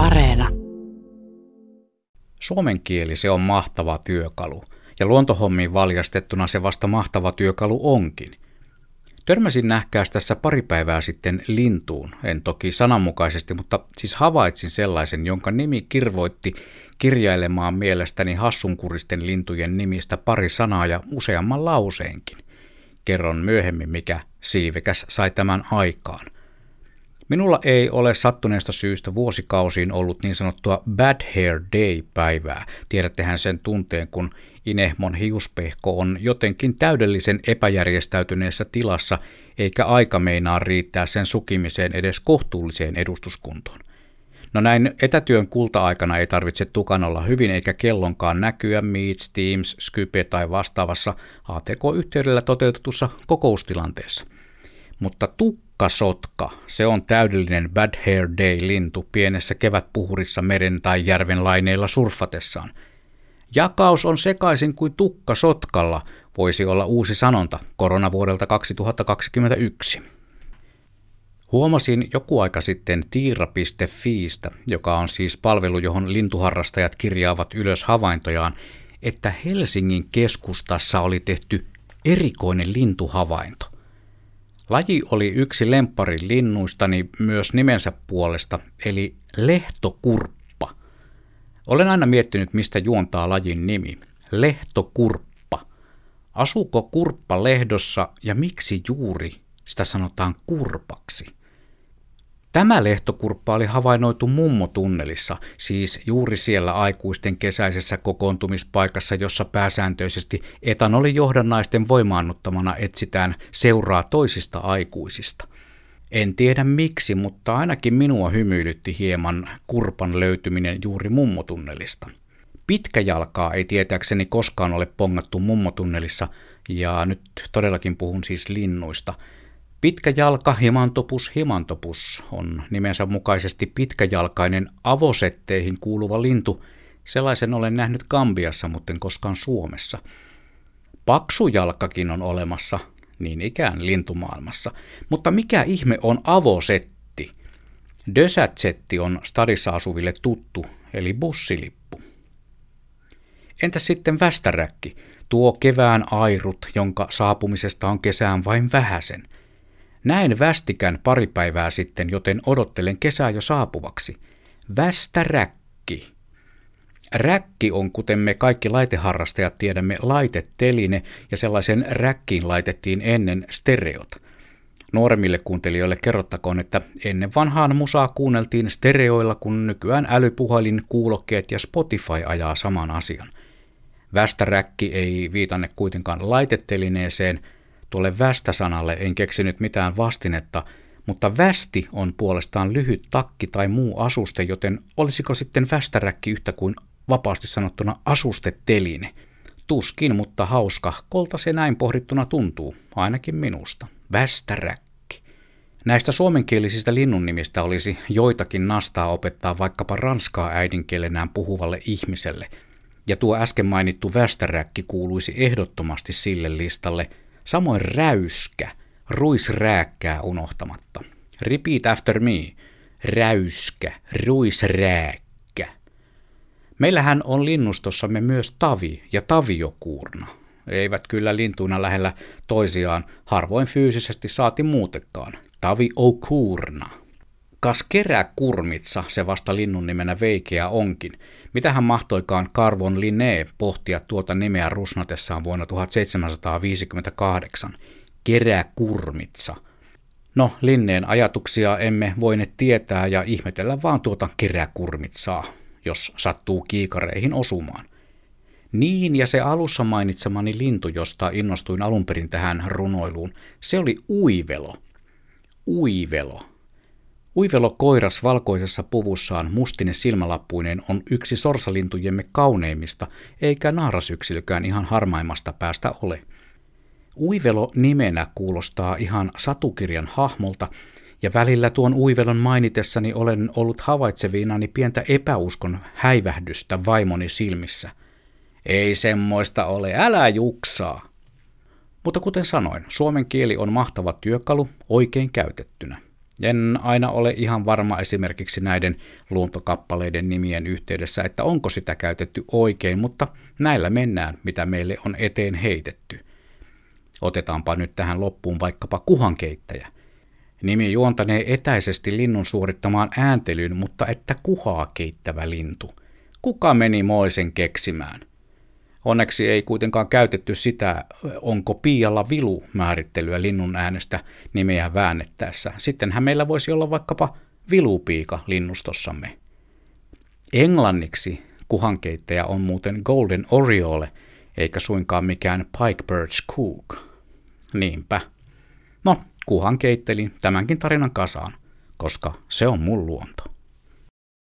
Areena. Suomen kieli se on mahtava työkalu, ja luontohommiin valjastettuna se vasta mahtava työkalu onkin. Törmäsin nähkääs tässä pari päivää sitten lintuun, en toki sananmukaisesti, mutta siis havaitsin sellaisen, jonka nimi kirvoitti kirjailemaan mielestäni hassunkuristen lintujen nimistä pari sanaa ja useamman lauseenkin. Kerron myöhemmin, mikä siivekäs sai tämän aikaan – Minulla ei ole sattuneesta syystä vuosikausiin ollut niin sanottua Bad Hair Day-päivää. Tiedättehän sen tunteen, kun Inehmon hiuspehko on jotenkin täydellisen epäjärjestäytyneessä tilassa, eikä aika meinaa riittää sen sukimiseen edes kohtuulliseen edustuskuntoon. No näin etätyön kulta-aikana ei tarvitse tukan olla hyvin eikä kellonkaan näkyä Meets, Teams, Skype tai vastaavassa ATK-yhteydellä toteutetussa kokoustilanteessa. Mutta tukka Sotka. Se on täydellinen Bad Hair Day-lintu pienessä kevätpuhurissa meren tai järven laineilla surfatessaan. Jakaus on sekaisin kuin tukka sotkalla, voisi olla uusi sanonta koronavuodelta 2021. Huomasin joku aika sitten tiira.fiistä, joka on siis palvelu, johon lintuharrastajat kirjaavat ylös havaintojaan, että Helsingin keskustassa oli tehty erikoinen lintuhavainto – Laji oli yksi lemppari linnuistani myös nimensä puolesta, eli lehtokurppa. Olen aina miettinyt, mistä juontaa lajin nimi. Lehtokurppa. Asuuko kurppa lehdossa ja miksi juuri sitä sanotaan kurpaksi? Tämä lehtokurppa oli havainnoitu mummotunnelissa, siis juuri siellä aikuisten kesäisessä kokoontumispaikassa, jossa pääsääntöisesti etanolijohdannaisten voimaannuttamana etsitään seuraa toisista aikuisista. En tiedä miksi, mutta ainakin minua hymyilytti hieman kurpan löytyminen juuri mummotunnelista. Pitkäjalkaa ei tietääkseni koskaan ole pongattu mummotunnelissa, ja nyt todellakin puhun siis linnuista – Pitkä jalka himantopus himantopus on nimensä mukaisesti pitkäjalkainen avosetteihin kuuluva lintu. Sellaisen olen nähnyt Gambiassa, mutta en koskaan Suomessa. Paksujalkakin on olemassa, niin ikään lintumaailmassa. Mutta mikä ihme on avosetti? Dösätsetti on stadissa asuville tuttu, eli bussilippu. Entä sitten västäräkki, tuo kevään airut, jonka saapumisesta on kesään vain vähäsen – Näin västikän pari päivää sitten, joten odottelen kesää jo saapuvaksi. Västäräkki. Räkki on, kuten me kaikki laiteharrastajat tiedämme, laiteteline, ja sellaisen räkkiin laitettiin ennen stereot. Nuoremmille kuuntelijoille kerrottakoon, että ennen vanhaan musaa kuunneltiin stereoilla, kun nykyään älypuhelin, kuulokkeet ja Spotify ajaa saman asian. Västäräkki ei viitanne kuitenkaan laitetelineeseen – Tuolle västä-sanalle en keksinyt mitään vastinetta, mutta västi on puolestaan lyhyt takki tai muu asuste, joten olisiko sitten västäräkki yhtä kuin vapaasti sanottuna asusteteline? Tuskin, mutta hauska, kolta se näin pohdittuna tuntuu, ainakin minusta. Västäräkki. Näistä suomenkielisistä nimistä olisi joitakin nastaa opettaa vaikkapa ranskaa äidinkielenään puhuvalle ihmiselle, ja tuo äsken mainittu västäräkki kuuluisi ehdottomasti sille listalle – Samoin räyskä, ruisrääkkää unohtamatta. Repeat after me. Räyskä, ruisrääkkä. Meillähän on linnustossamme myös tavi ja taviokuurna. Eivät kyllä lintuina lähellä toisiaan, harvoin fyysisesti saati muutekaan. Tavi kuurna. Kas kurmitsa se vasta linnun nimenä veikeä onkin. Mitähän mahtoikaan Carvon Linné pohtia tuota nimeä rusnatessaan vuonna 1758? Keräkurmitsa. No, Linneen ajatuksia emme voineet tietää ja ihmetellä vaan tuota keräkurmitsaa, jos sattuu kiikareihin osumaan. Niin, ja se alussa mainitsemani lintu, josta innostuin alun perin tähän runoiluun, se oli uivelo. Uivelo. Uivelo koiras valkoisessa puvussaan mustine silmälappuinen on yksi sorsalintujemme kauneimmista, eikä naarasyksilökään ihan harmaimmasta päästä ole. Uivelo nimenä kuulostaa ihan satukirjan hahmolta, ja välillä tuon uivelon mainitessani olen ollut havaitsevinani pientä epäuskon häivähdystä vaimoni silmissä. Ei semmoista ole, älä juksaa. Mutta kuten sanoin, suomen kieli on mahtava työkalu oikein käytettynä. En aina ole ihan varma esimerkiksi näiden luontokappaleiden nimien yhteydessä, että onko sitä käytetty oikein, mutta näillä mennään, mitä meille on eteen heitetty. Otetaanpa nyt tähän loppuun vaikkapa kuhankeittäjä. Nimi juontanee etäisesti linnun suorittamaan ääntelyyn, mutta että kuhaa keittävä lintu. Kuka meni moisen keksimään? Onneksi ei kuitenkaan käytetty sitä, onko piialla vilu määrittelyä linnun äänestä nimeä väännettäessä. Sittenhän meillä voisi olla vaikkapa vilupiika linnustossamme. Englanniksi kuhankeittäjä on muuten Golden Oriole, eikä suinkaan mikään Pike Birch Cook. Niinpä. No, kuhan keittelin tämänkin tarinan kasaan, koska se on mun luonto.